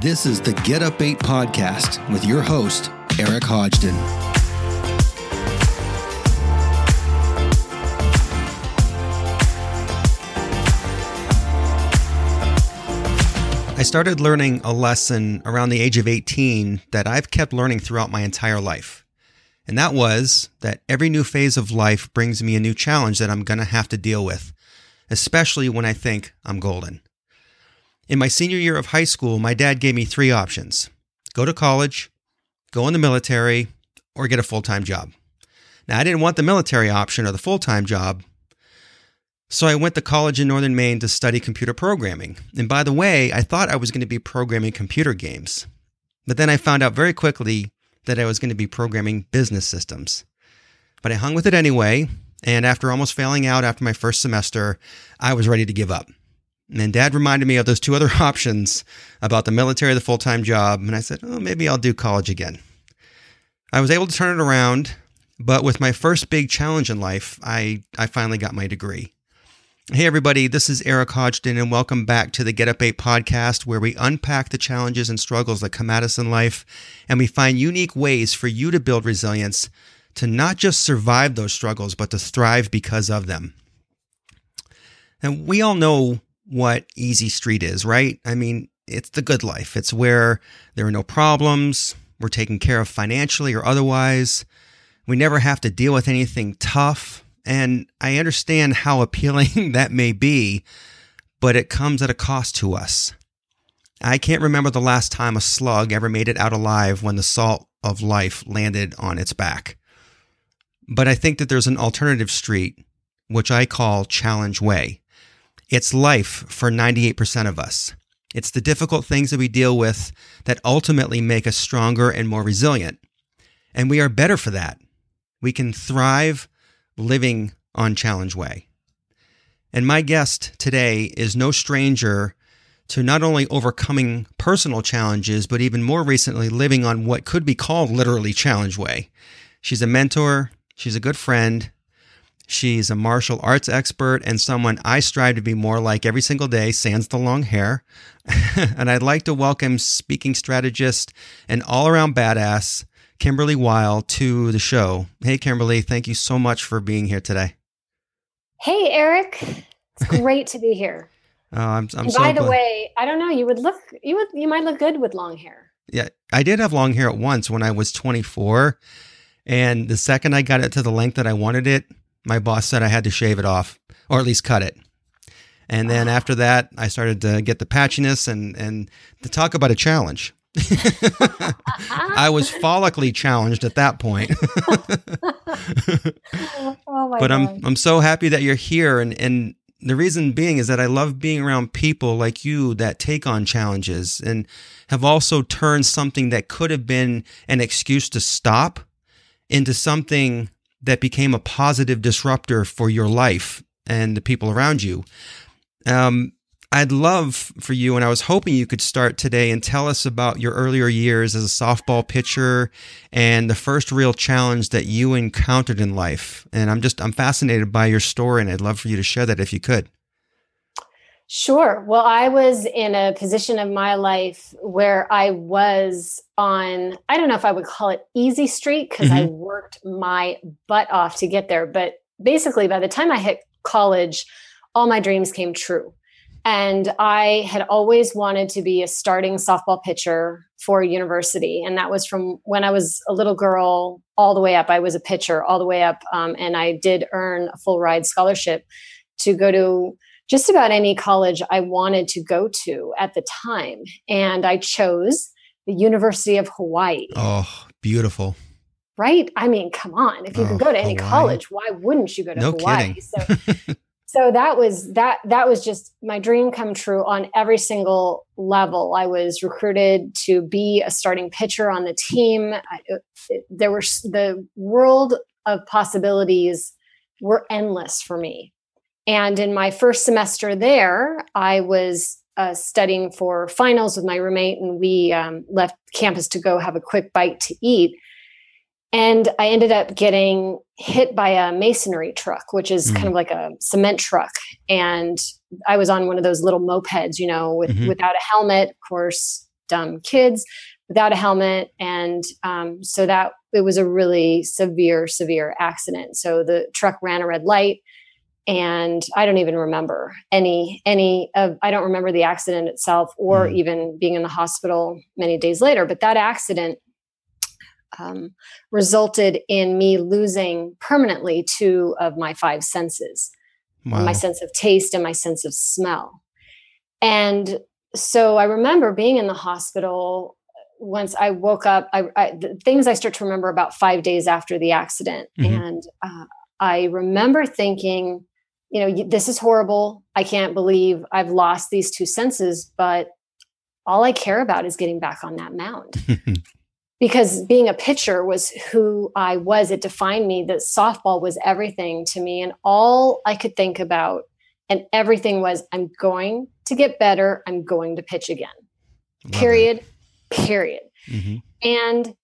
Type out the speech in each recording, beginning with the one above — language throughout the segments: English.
This is the Get Up 8 podcast with your host, Eric Hodgdon. I started learning a lesson around the age of 18 that I've kept learning throughout my entire life. And that was that every new phase of life brings me a new challenge that I'm going to have to deal with, especially when I think I'm golden. In my senior year of high school, my dad gave me three options go to college, go in the military, or get a full time job. Now, I didn't want the military option or the full time job, so I went to college in northern Maine to study computer programming. And by the way, I thought I was going to be programming computer games. But then I found out very quickly that I was going to be programming business systems. But I hung with it anyway, and after almost failing out after my first semester, I was ready to give up. And then dad reminded me of those two other options about the military, the full time job, and I said, oh, maybe I'll do college again. I was able to turn it around, but with my first big challenge in life, I, I finally got my degree. Hey, everybody, this is Eric Hodgdon, and welcome back to the Get Up 8 podcast, where we unpack the challenges and struggles that come at us in life, and we find unique ways for you to build resilience to not just survive those struggles, but to thrive because of them. And we all know what easy street is, right? I mean, it's the good life. It's where there are no problems, we're taken care of financially or otherwise, we never have to deal with anything tough and I understand how appealing that may be, but it comes at a cost to us. I can't remember the last time a slug ever made it out alive when the salt of life landed on its back. But I think that there's an alternative street, which I call Challenge Way. It's life for 98% of us. It's the difficult things that we deal with that ultimately make us stronger and more resilient. And we are better for that. We can thrive living on Challenge Way. And my guest today is no stranger to not only overcoming personal challenges, but even more recently living on what could be called literally Challenge Way. She's a mentor, she's a good friend, she's a martial arts expert, and someone I strive to be more like every single day, sans the long hair. and I'd like to welcome speaking strategist and all around badass, Kymberlee Weil to the show. Hey, Kymberlee, thank you so much for being here today. Hey, Eric. It's great to be here. Oh, I'm, I'm so by the glad. way, I don't know. You would look. You would. You might look good with long hair. Yeah, I did have long hair at once when I was 24, and the second I got it to the length that I wanted it, my boss said I had to shave it off or at least cut it. And then after that, I started to get the patchiness and and to talk about a challenge. I was follically challenged at that point. oh but I'm I'm so happy that you're here and and the reason being is that I love being around people like you that take on challenges and have also turned something that could have been an excuse to stop into something that became a positive disruptor for your life and the people around you. Um, I'd love for you, and I was hoping you could start today and tell us about your earlier years as a softball pitcher and the first real challenge that you encountered in life. And I'm just, I'm fascinated by your story, and I'd love for you to share that if you could. Sure. Well, I was in a position of my life where I was on, I don't know if I would call it easy street because mm-hmm. I worked my butt off to get there. But basically, by the time I hit college, all my dreams came true. And I had always wanted to be a starting softball pitcher for university. And that was from when I was a little girl all the way up. I was a pitcher all the way up. Um, and I did earn a full ride scholarship to go to just about any college I wanted to go to at the time. And I chose the University of Hawaii. Oh, beautiful. Right? I mean, come on. If you oh, could go to any Hawaii. college, why wouldn't you go to no Hawaii? Kidding. So so that was that that was just my dream come true on every single level i was recruited to be a starting pitcher on the team I, uh, it, there were the world of possibilities were endless for me and in my first semester there i was uh, studying for finals with my roommate and we um, left campus to go have a quick bite to eat and I ended up getting hit by a masonry truck, which is mm kind of like a cement truck. And I was on one of those little mopeds, you know, with mm-hmm. without a helmet, of course, dumb kids without a helmet. And um, so that it was a really severe, severe accident. So the truck ran a red light and I don't even remember any any of I don't remember the accident itself or mm. even being in the hospital many days later. But that accident um, resulted in me losing permanently two of my five senses, wow. my sense of taste and my sense of smell. And so I remember being in the hospital once I woke up. I, I things I start to remember about five days after the accident, mm-hmm. and uh, I remember thinking you know, this is horrible. I can't believe I've lost these two senses, but all I care about is getting back on that mound. because being a pitcher was who I was. It defined me that softball was everything to me. And all I could think about and everything was I'm going to get better. I'm going to pitch again. Love period. Period. Mm-hmm. And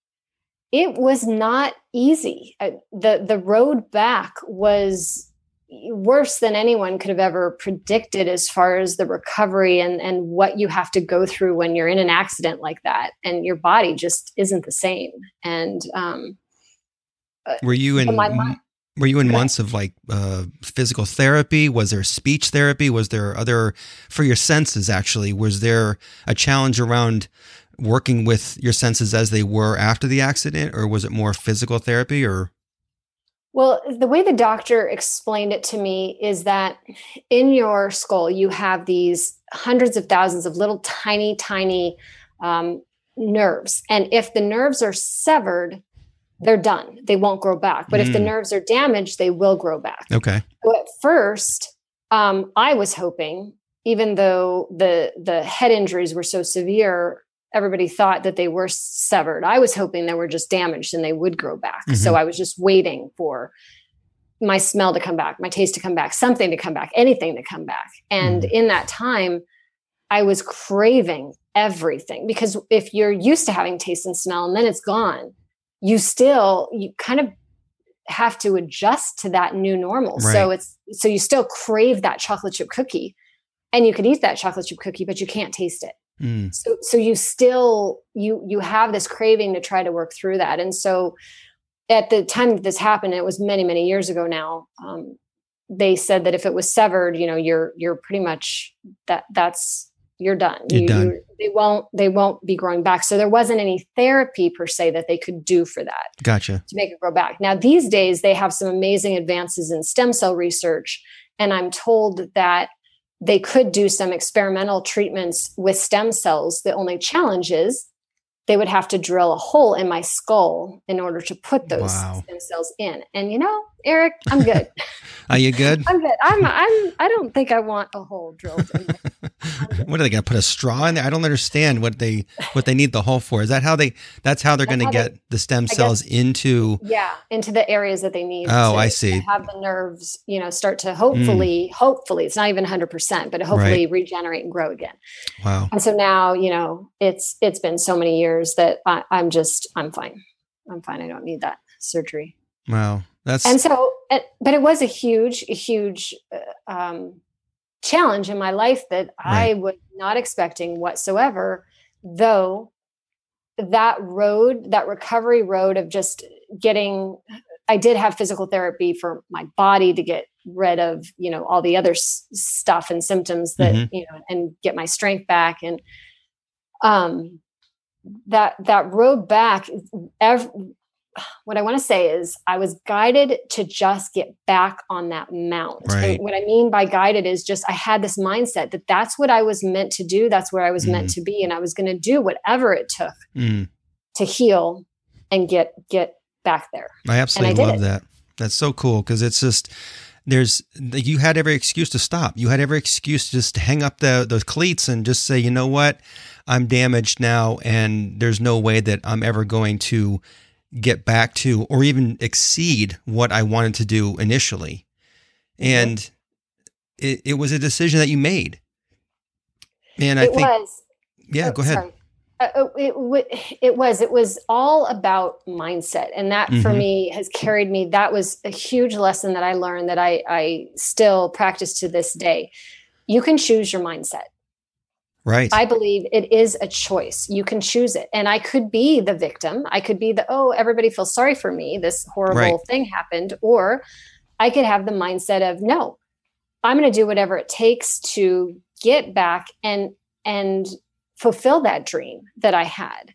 it was not easy. Uh, the the road back was worse than anyone could have ever predicted as far as the recovery and and what you have to go through when you're in an accident like that. And your body just isn't the same. And um uh, were you in my, were you in months of like uh, physical therapy? Was there speech therapy? Was there other for your senses actually was there a challenge around working with your senses as they were after the accident? Or was it more physical therapy or well, the way the doctor explained it to me is that in your skull, you have these hundreds of thousands of little tiny, tiny um, nerves. And if the nerves are severed, they're done. They won't grow back. But mm. if the mm. nerves are damaged, they will grow back. Okay. So at first, um, I was hoping, even though the the head injuries were so severe, everybody thought that they were severed. I was hoping they were just damaged and they would grow back. Mm-hmm. So I was just waiting for my smell to come back, my taste to come back, something to come back, anything to come back. And mm-hmm. in that time, I was craving everything because if you're used to having taste and smell and then it's gone, you still, you kind of have to adjust to that new normal. Right. So it's, so you still crave that chocolate chip cookie and you could eat that chocolate chip cookie, but you can't taste it. Mm. So so you still you you have this craving to try to work through that. And so at the time that this happened, it was many, many years ago now. Um, they said that if it was severed, you know, you're you're pretty much that that's you're done. You're you, done. they won't they won't be growing back. So there wasn't any therapy per se that they could do for that. Gotcha. To make it grow back. Now these days they have some amazing advances in stem cell research, and I'm told that they could do some experimental treatments with stem cells. The only challenge is they would have to drill a hole in my skull in order to put those wow. stem cells in. And you know, Eric, I'm good. Are you good? I'm good. I'm I'm I don't think I want a hole drilled in what are they going to put a straw in there? I don't understand what they what they need the hole for. Is that how they that's how they're going to get they, the stem cells guess, into Yeah, into the areas that they need Oh, to, I see. have the nerves, you know, start to hopefully mm. hopefully it's not even 100%, but hopefully right. regenerate and grow again. Wow. And so now, you know, it's it's been so many years that I, I'm just I'm fine. I'm fine. I don't need that surgery. Wow. That's and so, but it was a huge, a huge uh, um, challenge in my life that right. I was not expecting whatsoever. Though that road, that recovery road of just getting, I did have physical therapy for my body to get rid of, you know, all the other s- stuff and symptoms that, mm-hmm. you know, and get my strength back. And, um, that that road back every, what I want to say is I was guided to just get back on that mount. Right. And what I mean by guided is just I had this mindset that that's what I was meant to do. That's where I was mm. meant to be. And I was going to do whatever it took mm. to heal and get, get back there. I absolutely I love it. that. That's so cool. Cause it's just, there's you had every excuse to stop. You had every excuse just to hang up the those cleats and just say, you know what, I'm damaged now, and there's no way that I'm ever going to get back to or even exceed what I wanted to do initially. Mm-hmm. And it, it was a decision that you made. And I it think, was. yeah, oh, go ahead. Uh, oh, it, it was it was all about mindset and that mm-hmm. for me has carried me that was a huge lesson that i learned that i i still practice to this day you can choose your mindset Right. I believe it is a choice. You can choose it. And I could be the victim. I could be the, oh, everybody feels sorry for me. This horrible right. thing happened. Or I could have the mindset of, no, I'm going to do whatever it takes to get back and, and fulfill that dream that I had.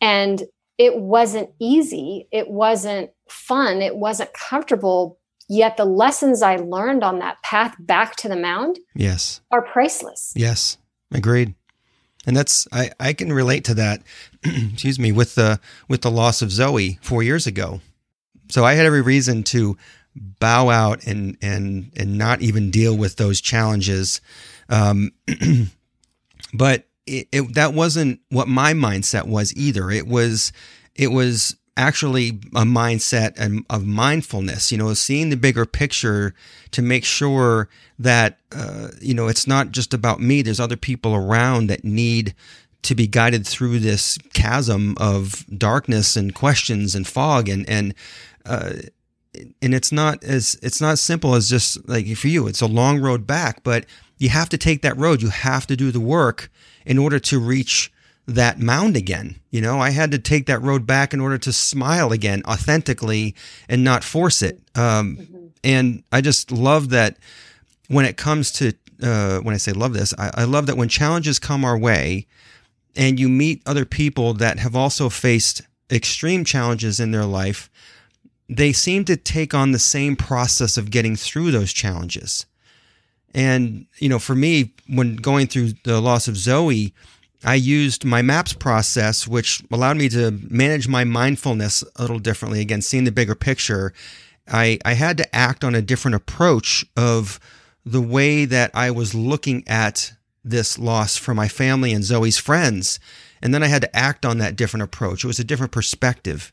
And it wasn't easy. It wasn't fun. It wasn't comfortable. Yet the lessons I learned on that path back to the mound yes. are priceless. Yes. Agreed. And that's I, I can relate to that, excuse me, with the with the loss of Zoi four years ago. So I had every reason to bow out and and and not even deal with those challenges. Um, but it, it, that wasn't what my mindset was either. It was it was actually a mindset of mindfulness, you know, seeing the bigger picture to make sure that, uh, you know, it's not just about me. There's other people around that need to be guided through this chasm of darkness and questions and fog and, and, uh, and it's not as it's not simple as just like for you it's a long road back but you have to take that road you have to do the work in order to reach that mound again. You know, I had to take that road back in order to smile again authentically and not force it. Um, mm-hmm. And I just love that when it comes to, uh, when I say love this, I, I love that when challenges come our way and you meet other people that have also faced extreme challenges in their life, they seem to take on the same process of getting through those challenges. And, you know, for me, when going through the loss of Zoi, I used my maps process, which allowed me to manage my mindfulness a little differently. Again, seeing the bigger picture, I, I had to act on a different approach of the way that I was looking at this loss for my family and Zoi's friends. And then I had to act on that different approach. It was a different perspective.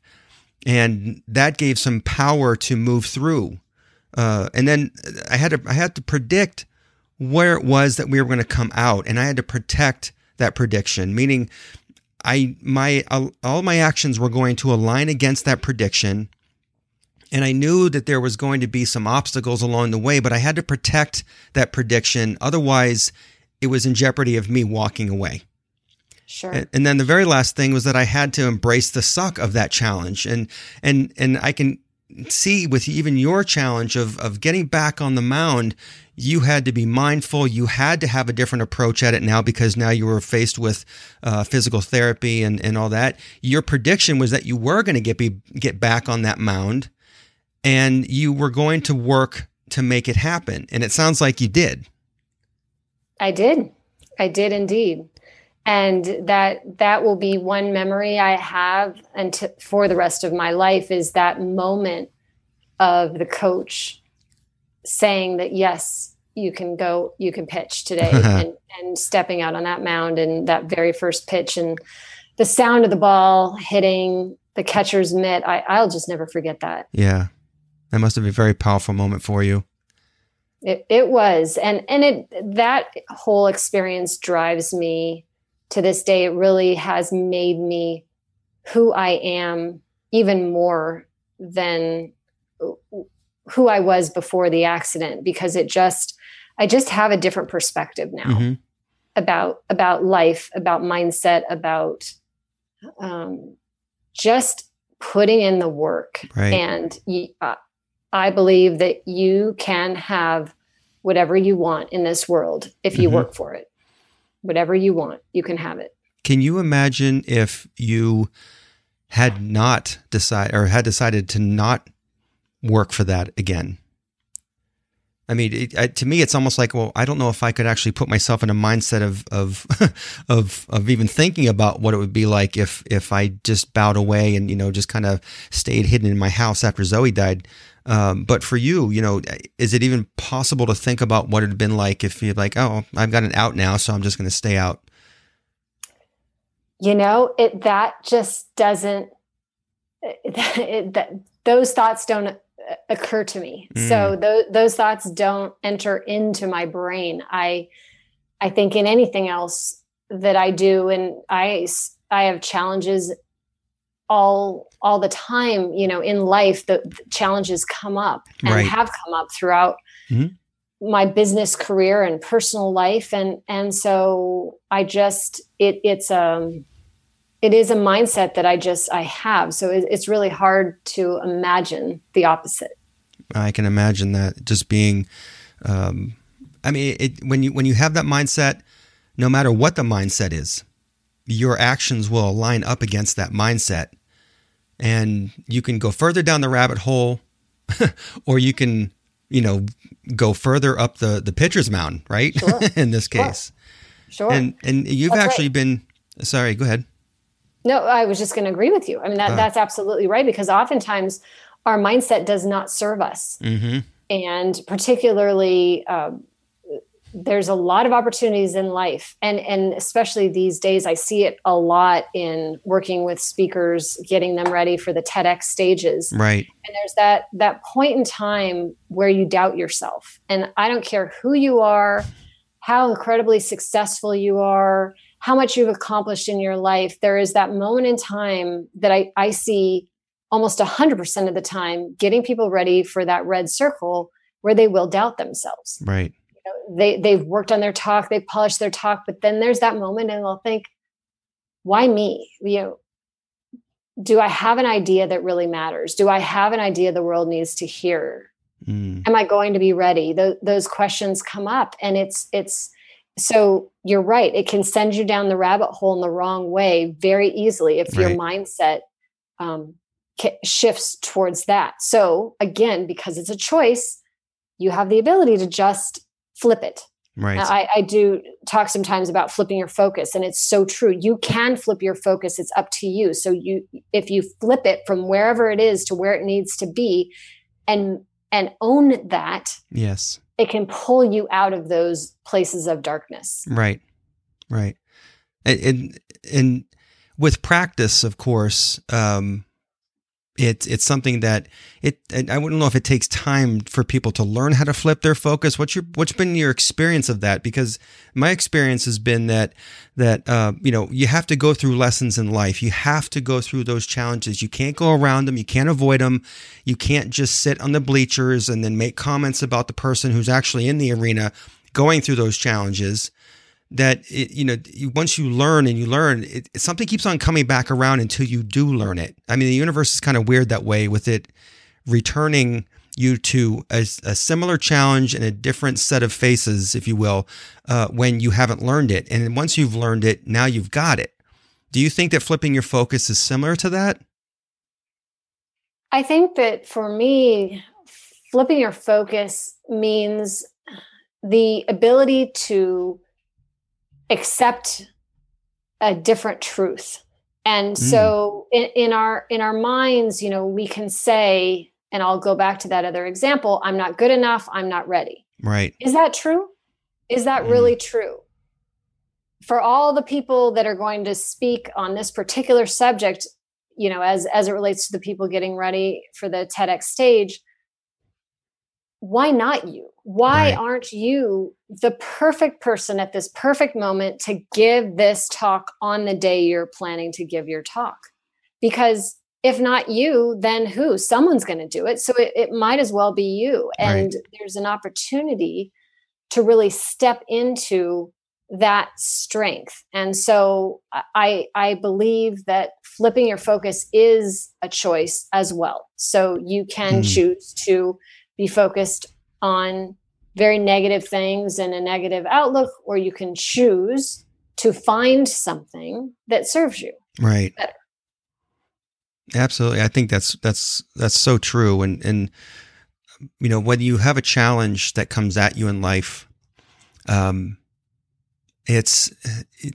And that gave some power to move through. Uh, and then I had to I had to predict where it was that we were going to come out, and I had to protect that prediction, meaning I my all my actions were going to align against that prediction. And I knew that there was going to be some obstacles along the way, but I had to protect that prediction. Otherwise, it was in jeopardy of me walking away. Sure. And, then the very last thing was that I had to embrace the suck of that challenge. And and and I can see with even your challenge of of getting back on the mound, you had to be mindful. You had to have a different approach at it now because now you were faced with uh, physical therapy and, and all that. Your prediction was that you were going to get be, get back on that mound, and you were going to work to make it happen. And it sounds like you did. I did. I did indeed. And that that will be one memory I have and for the rest of my life is that moment of the coach saying that yes you can go you can pitch today and, and stepping out on that mound and that very first pitch and the sound of the ball hitting the catcher's mitt I, i'll just never forget that. Yeah. That must have been a very powerful moment for you. It, it was. And and it that whole experience drives me to this day. It really has made me who i am even more than who I was before the accident because it just I just have a different perspective now mm-hmm. about about life, about mindset, about um, just putting in the work. Right. And uh, I believe that you can have whatever you want in this world if you mm-hmm. work for it. Whatever you want, you can have it. Can you imagine if you had not decided or had decided to not work for that again. I mean, it, to me, it's almost like, well, I don't know if I could actually put myself in a mindset of of of of even thinking about what it would be like if if I just bowed away and you know just kind of stayed hidden in my house after Zoi died. Um, but for you, you know, is it even possible to think about what it'd been like if you're like, oh, I've got an out now, so I'm just going to stay out? You know, it that just doesn't. It, that those thoughts don't occur to me. Mm. So th- those thoughts don't enter into my brain. I I think in anything else that I do and I I have challenges all all the time, you know, in life the, the challenges come up and right. have come up throughout mm-hmm. my business career and personal life and and so i just it it's um it is a mindset that i just i have. So it's really hard to imagine the opposite. I can imagine that just being um i mean it when you when you have that mindset no matter what the mindset is your actions will align up against that mindset. And you can go further down the rabbit hole or you can you know go further up the the pitcher's mound right? Sure. in this case. Sure, sure. and and you've that's actually right. been sorry go ahead no i was just going to agree with you. I mean that uh, that's absolutely right because oftentimes our mindset does not serve us. Mm-hmm. and particularly um, there's a lot of opportunities in life and and especially these days i see it a lot in working with speakers getting them ready for the tedx stages. Right. And there's that that point in time where you doubt yourself. And i don't care who you are how incredibly successful you are how much you've accomplished in your life there is that moment in time that i i see almost 100% of the time getting people ready for that red circle where they will doubt themselves right they they've worked on their talk, they've polished their talk, but then there's that moment and they'll think, why me? You know, do I have an idea that really matters? Do I have an idea the world needs to hear? Mm. Am I going to be ready? Th- those questions come up, and it's it's so you're right. It can send you down the rabbit hole in the wrong way very easily if right. your mindset um, shifts towards that. So again, because it's a choice, you have the ability to just flip it. Right. I, I, do talk sometimes about flipping your focus, and it's so true. You can flip your focus. It's up to you. So you, if you flip it from wherever it is to where it needs to be, and and own that, yes, it can pull you out of those places of darkness. Right. Right. And and, with practice, of course, um, it's it's something that it I wouldn't know if it takes time for people to learn how to flip their focus. What's your what's been your experience of that? Because my experience has been that that uh, you know you have to go through lessons in life. You have to go through those challenges. You can't go around them. You can't avoid them. You can't just sit on the bleachers and then make comments about the person who's actually in the arena going through those challenges that it, you know once you learn and you learn it, something keeps on coming back around until you do learn it. I mean the universe is kind of weird that way with it returning you to a, a similar challenge and a different set of faces if you will uh, when you haven't learned it. And once you've learned it now you've got it. Do you think that flipping your focus is similar to that? I think that for me flipping your focus means the ability to accept a different truth. And mm. so in, in our in our minds you know we can say and i'll go back to that other example i'm not good enough i'm not ready. Right. Is that true? Is that mm. really true? For all the people that are going to speak on this particular subject you know as as it relates to the people getting ready for the tedx stage why not you? Why right. aren't you the perfect person at this perfect moment to give this talk on the day you're planning to give your talk? Because if not you, then who? Someone's going to do it. So it, it, might as well be you. And right. there's an opportunity to really step into that strength. And so I I believe that flipping your focus is a choice as well. So you can mm. choose to be focused on very negative things and a negative outlook, or you can choose to find something that serves you right better. Absolutely. I think that's that's that's so true. And and you know, when you have a challenge that comes at you in life, um it's it,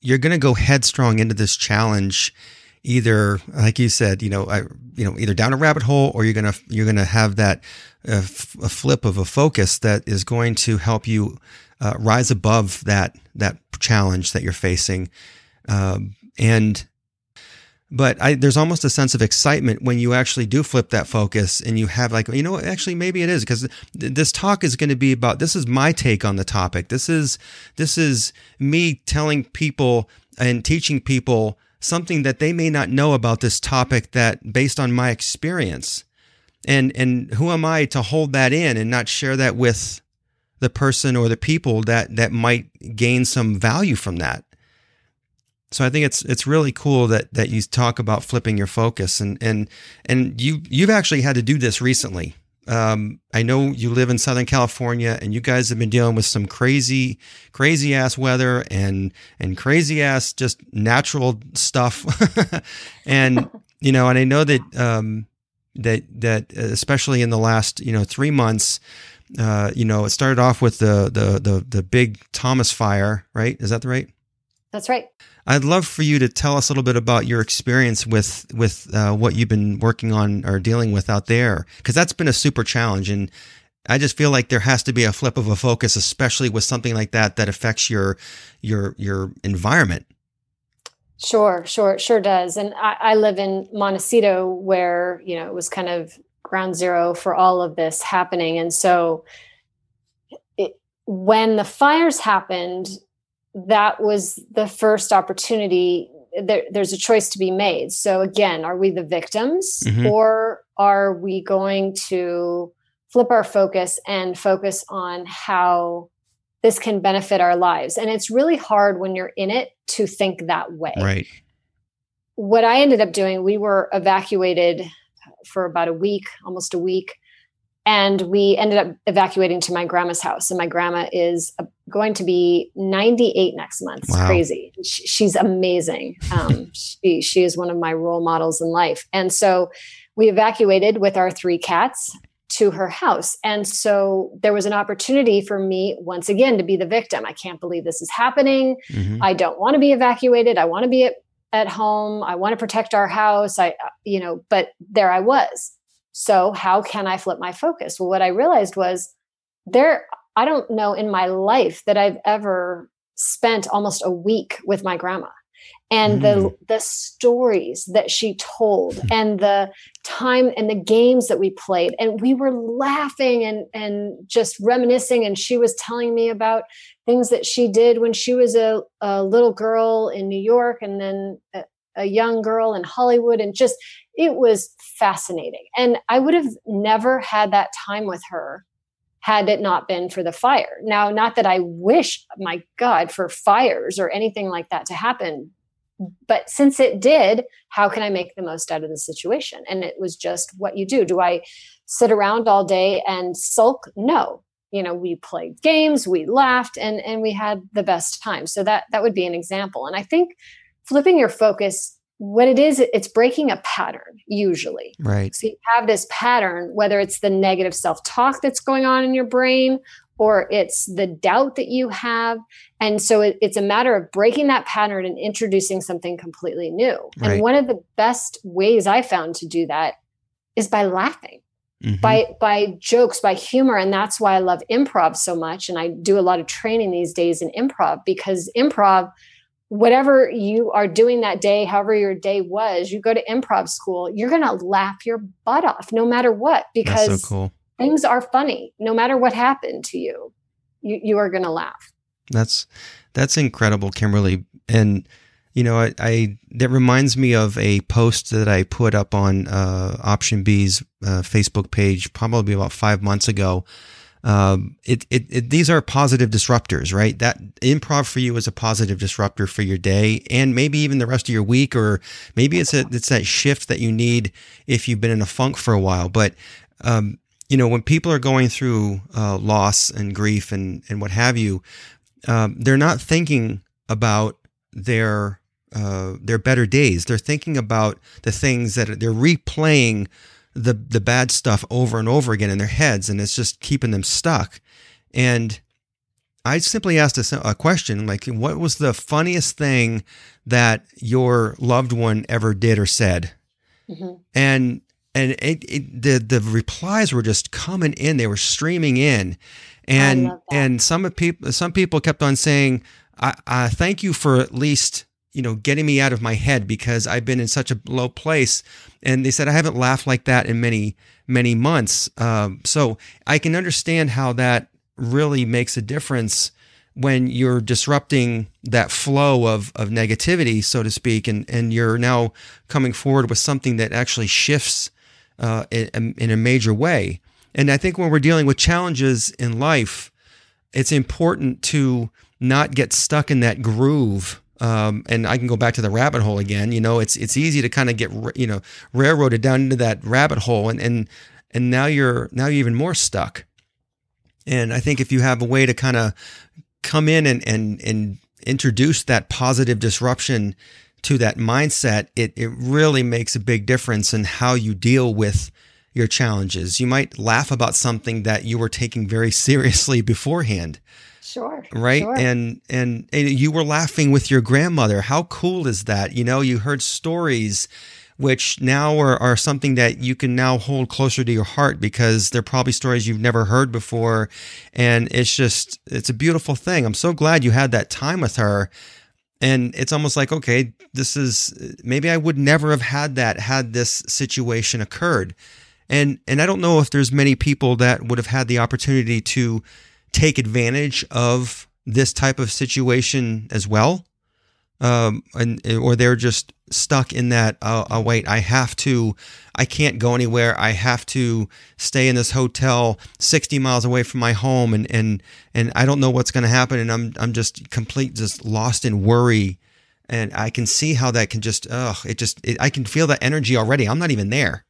you're going to go headstrong into this challenge either like you said you know I, you know either down a rabbit hole or you're gonna you're gonna have that uh, f- a flip of a focus that is going to help you uh, rise above that that challenge that you're facing. Um, and but I, there's almost a sense of excitement when you actually do flip that focus and you have like you know actually maybe it is because th- this talk is going to be about this is my take on the topic. This is this is me telling people and teaching people something that they may not know about this topic that based on my experience and and who am i to hold that in and not share that with the person or the people that that might gain some value from that. So I think it's it's really cool that that you talk about flipping your focus and and and you you've actually had to do this recently. Um, I know you live in Southern California, and you guys have been dealing with some crazy, crazy ass weather and and crazy ass just natural stuff. and you know, and I know that um, that that especially in the last you know three months, uh, you know, it started off with the the the the big Thomas fire, right? Is that the right? That's right. I'd love for you to tell us a little bit about your experience with with uh, what you've been working on or dealing with out there, because that's been a super challenge, and I just feel like there has to be a flip of a focus, especially with something like that that affects your your your environment. Sure, sure, sure does. And I, I live in Montecito, where you know it was kind of ground zero for all of this happening, and so when the fires happened that was the first opportunity there, there's a choice to be made. So again are we the victims mm-hmm. or are we going to flip our focus and focus on how this can benefit our lives? And it's really hard when you're in it to think that way. Right. What i ended up doing we were evacuated for about a week almost a week and we ended up evacuating to my grandma's house. And my grandma is going to be 98 next month. It's wow. crazy. She's amazing. Um, she, she is one of my role models in life. And so we evacuated with our three cats to her house. And so there was an opportunity for me once again to be the victim. I can't believe this is happening. Mm-hmm. i don't want to be evacuated. I want to be at, at home. I want to protect our house. I you know but there i was. So, how can I flip my focus? Well, what I realized was there, I don't know in my life that I've ever spent almost a week with my grandma and mm. the the stories that she told hmm. and the time and the games that we played and we were laughing and and just reminiscing and she was telling me about things that she did when she was a, a little girl in New York and then a, a young girl in Hollywood and just it was fascinating. And I would have never had that time with her had it not been for the fire. Now, not that I wish, my God, for fires or anything like that to happen, but since it did, how can I make the most out of the situation? And it was just what you do. Do I sit around all day and sulk? No. You know, we played games, we laughed, and and we had the best time. So that that would be an example. And I think flipping your focus what it is it's breaking a pattern usually. Right. So you have this pattern whether it's the negative self-talk that's going on in your brain or it's the doubt that you have. And so it, it's a matter of breaking that pattern and introducing something completely new. Right. and one of the best ways i found to do that is by laughing mm-hmm. by by jokes by humor. And that's why i love improv so much. And i do a lot of training these days in improv because improv whatever you are doing that day, however your day was, you go to improv school, you're going to laugh your butt off no matter what because so cool. things are funny no matter what happened to you. You, you are going to laugh. That's that's incredible, Kymberlee. And you know, I, I, that reminds me of a post that I put up on uh, Option B's uh, Facebook page probably about five months ago um, it, it, it, these are positive disruptors, right? That improv for you is a positive disruptor for your day and maybe even the rest of your week, or maybe it's a, it's that shift that you need if you've been in a funk for a while. But, um, you know, when people are going through uh, loss and grief and, and what have you, um, they're not thinking about their uh, their better days. They're thinking about the things that they're replaying the the bad stuff over and over again in their heads, and it's just keeping them stuck. And I simply asked a, a question like, "What was the funniest thing that your loved one ever did or said?" Mm-hmm. And and it, it, the the replies were just coming in; they were streaming in, and and some people some people kept on saying, I, I thank you for at least you know, getting me out of my head because I've been in such a low place. And they said, I haven't laughed like that in many, many months. Um, so I can understand how that really makes a difference when you're disrupting that flow of, of negativity, so to speak, and, and you're now coming forward with something that actually shifts uh, in, in a major way. And I think when we're dealing with challenges in life, it's important to not get stuck in that groove. Um, and I can go back to the rabbit hole again. You know, it's it's easy to kind of get you know railroaded down into that rabbit hole, and and and now you're now you're even more stuck. And I think if you have a way to kind of come in and and and introduce that positive disruption to that mindset, it it really makes a big difference in how you deal with your challenges. You might laugh about something that you were taking very seriously beforehand. Sure. Right? Sure. And, and and you were laughing with your grandmother. How cool is that? You know, you heard stories which now are, are something that you can now hold closer to your heart because they're probably stories you've never heard before. And it's just, it's a beautiful thing. I'm so glad you had that time with her. And it's almost like, okay, this is maybe I would never have had that had this situation occurred. And and I don't know if there's many people that would have had the opportunity to take advantage of this type of situation as well um, and or they're just stuck in that. Oh, oh, wait, I have to. I can't go anywhere. I have to stay in this hotel sixty miles away from my home, and and and I don't know what's going to happen, and I'm I'm just complete, just lost in worry, and I can see how that can just. Ugh, it just. It, I can feel that energy already. I'm not even there.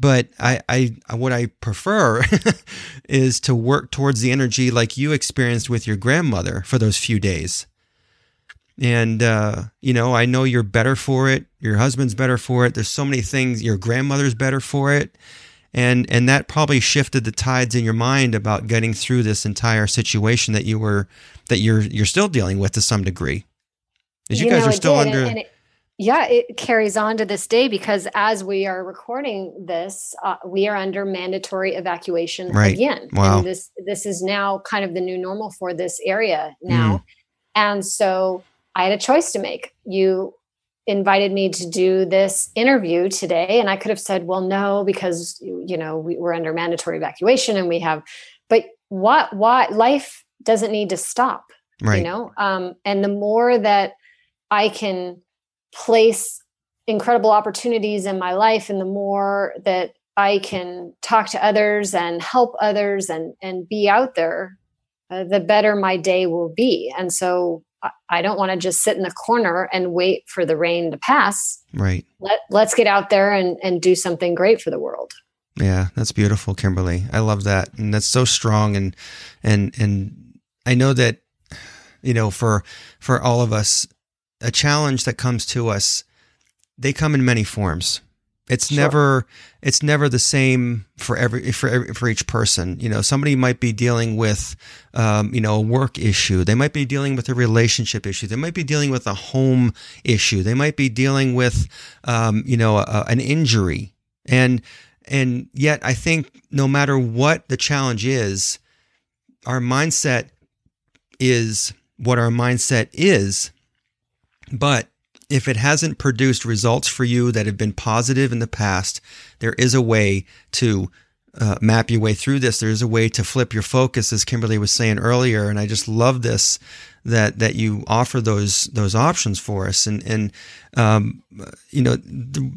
But I, I, what I prefer is to work towards the energy like you experienced with your grandmother for those few days. And uh, you know i know you're better for it. Your husband's better for it. There's so many things your grandmother's better for it. And and that probably shifted the tides in your mind about getting through this entire situation that you were that you're you're still dealing with to some degree. As you, you guys know, are still did, under and, and it, yeah it carries on to this day because as we are recording this uh, we are under mandatory evacuation right. again wow. and this this is now kind of the new normal for this area now mm. and so I had a choice to make. You invited me to do this interview today, and I could have said, well, no, because, you know, we, we're under mandatory evacuation and we have, but what, what life doesn't need to stop, right. you know? Um, and the more that I can place incredible opportunities in my life and the more that I can talk to others and help others and and be out there, uh, the better my day will be. And so I don't want to just sit in the corner and wait for the rain to pass. Right. Let let's get out there and and do something great for the world. Yeah, that's beautiful, Kymberlee. I love that. And that's so strong and and and I know that you know for for all of us a challenge that comes to us they come in many forms it's sure. never it's never the same for every for every, for each person. You know, somebody might be dealing with um, you know a work issue. They might be dealing with a relationship issue. They might be dealing with a home issue. They might be dealing with um, you know a, an injury. And and yet, I think no matter what the challenge is, our mindset is what our mindset is. But if it hasn't produced results for you that have been positive in the past, there is a way to uh, map your way through this. There's a way to flip your focus, as Kymberlee was saying earlier, and I just love this that that you offer those those options for us. And and um, you know,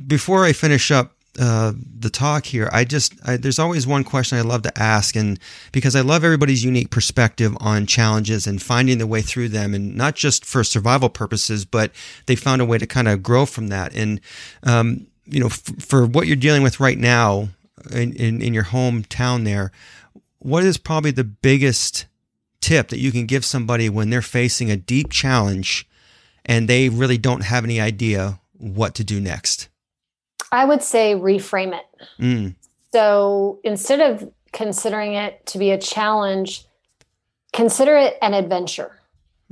before I finish up uh, the talk here, I just I, there's always one question I love to ask, and because I love everybody's unique perspective on challenges and finding the way through them, and not just for survival purposes, but they found a way to kind of grow from that. And um, you know, f- for what you're dealing with right now in, in in your hometown, there, what is probably the biggest tip that you can give somebody when they're facing a deep challenge and they really don't have any idea what to do next? I would say reframe it. Mm. So instead of considering it to be a challenge, consider it an adventure.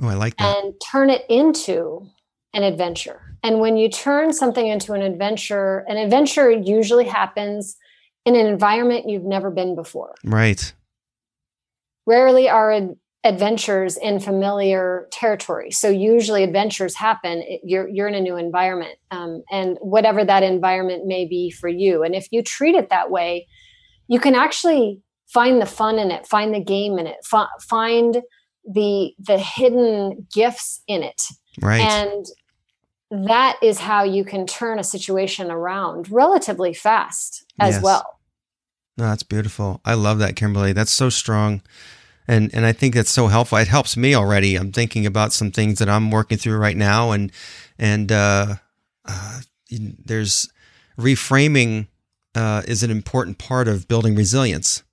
Oh, I like that. And turn it into an adventure. And when you turn something into an adventure, an adventure usually happens in an environment you've never been before. Right. Rarely are adventures in familiar territory. So usually adventures happen. You're you're in a new environment, um, and whatever that environment may be for you. And if you treat it that way, you can actually find the fun in it, find the game in it, fi- find the the hidden gifts in it. Right. And that is how you can turn a situation around relatively fast as yes. well. No, that's beautiful. I love that, Kymberlee. That's so strong and and I think that's so helpful. It helps me already. I'm thinking about some things that I'm working through right now, and and uh, uh, there's reframing uh, is an important part of building resilience.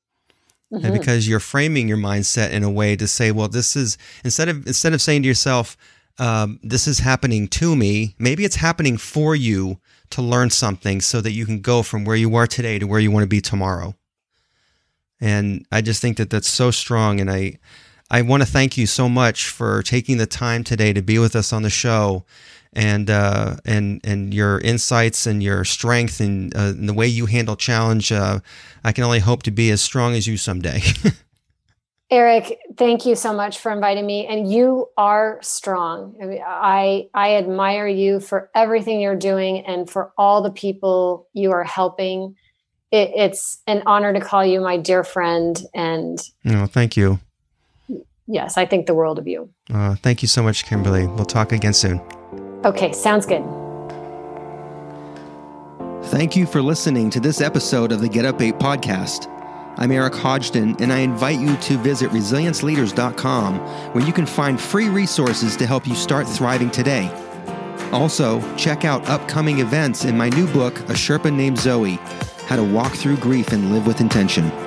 Mm-hmm. And because you're framing your mindset in a way to say, well, this is instead of instead of saying to yourself, um, this is happening to me, maybe it's happening for you to learn something so that you can go from where you are today to where you want to be tomorrow. And I just think that that's so strong. And I, I want to thank you so much for taking the time today to be with us on the show and uh, and and your insights and your strength and, uh, and the way you handle challenge. Uh, I can only hope to be as strong as you someday. Eric, thank you so much for inviting me. And you are strong. I, I I admire you for everything you're doing and for all the people you are helping. It, it's an honor to call you my dear friend. And oh, thank you. Yes, I think the world of you. Uh, thank you so much, Kymberlee. We'll talk again soon. Okay, sounds good. Thank you for listening to this episode of the Get Up 8 podcast. I'm Eric Hodgdon, and I invite you to visit resilienceleaders.com where you can find free resources to help you start thriving today. Also, check out upcoming events in my new book, A Sherpa Named Zoi How to Walk Through Grief and Live with Intention.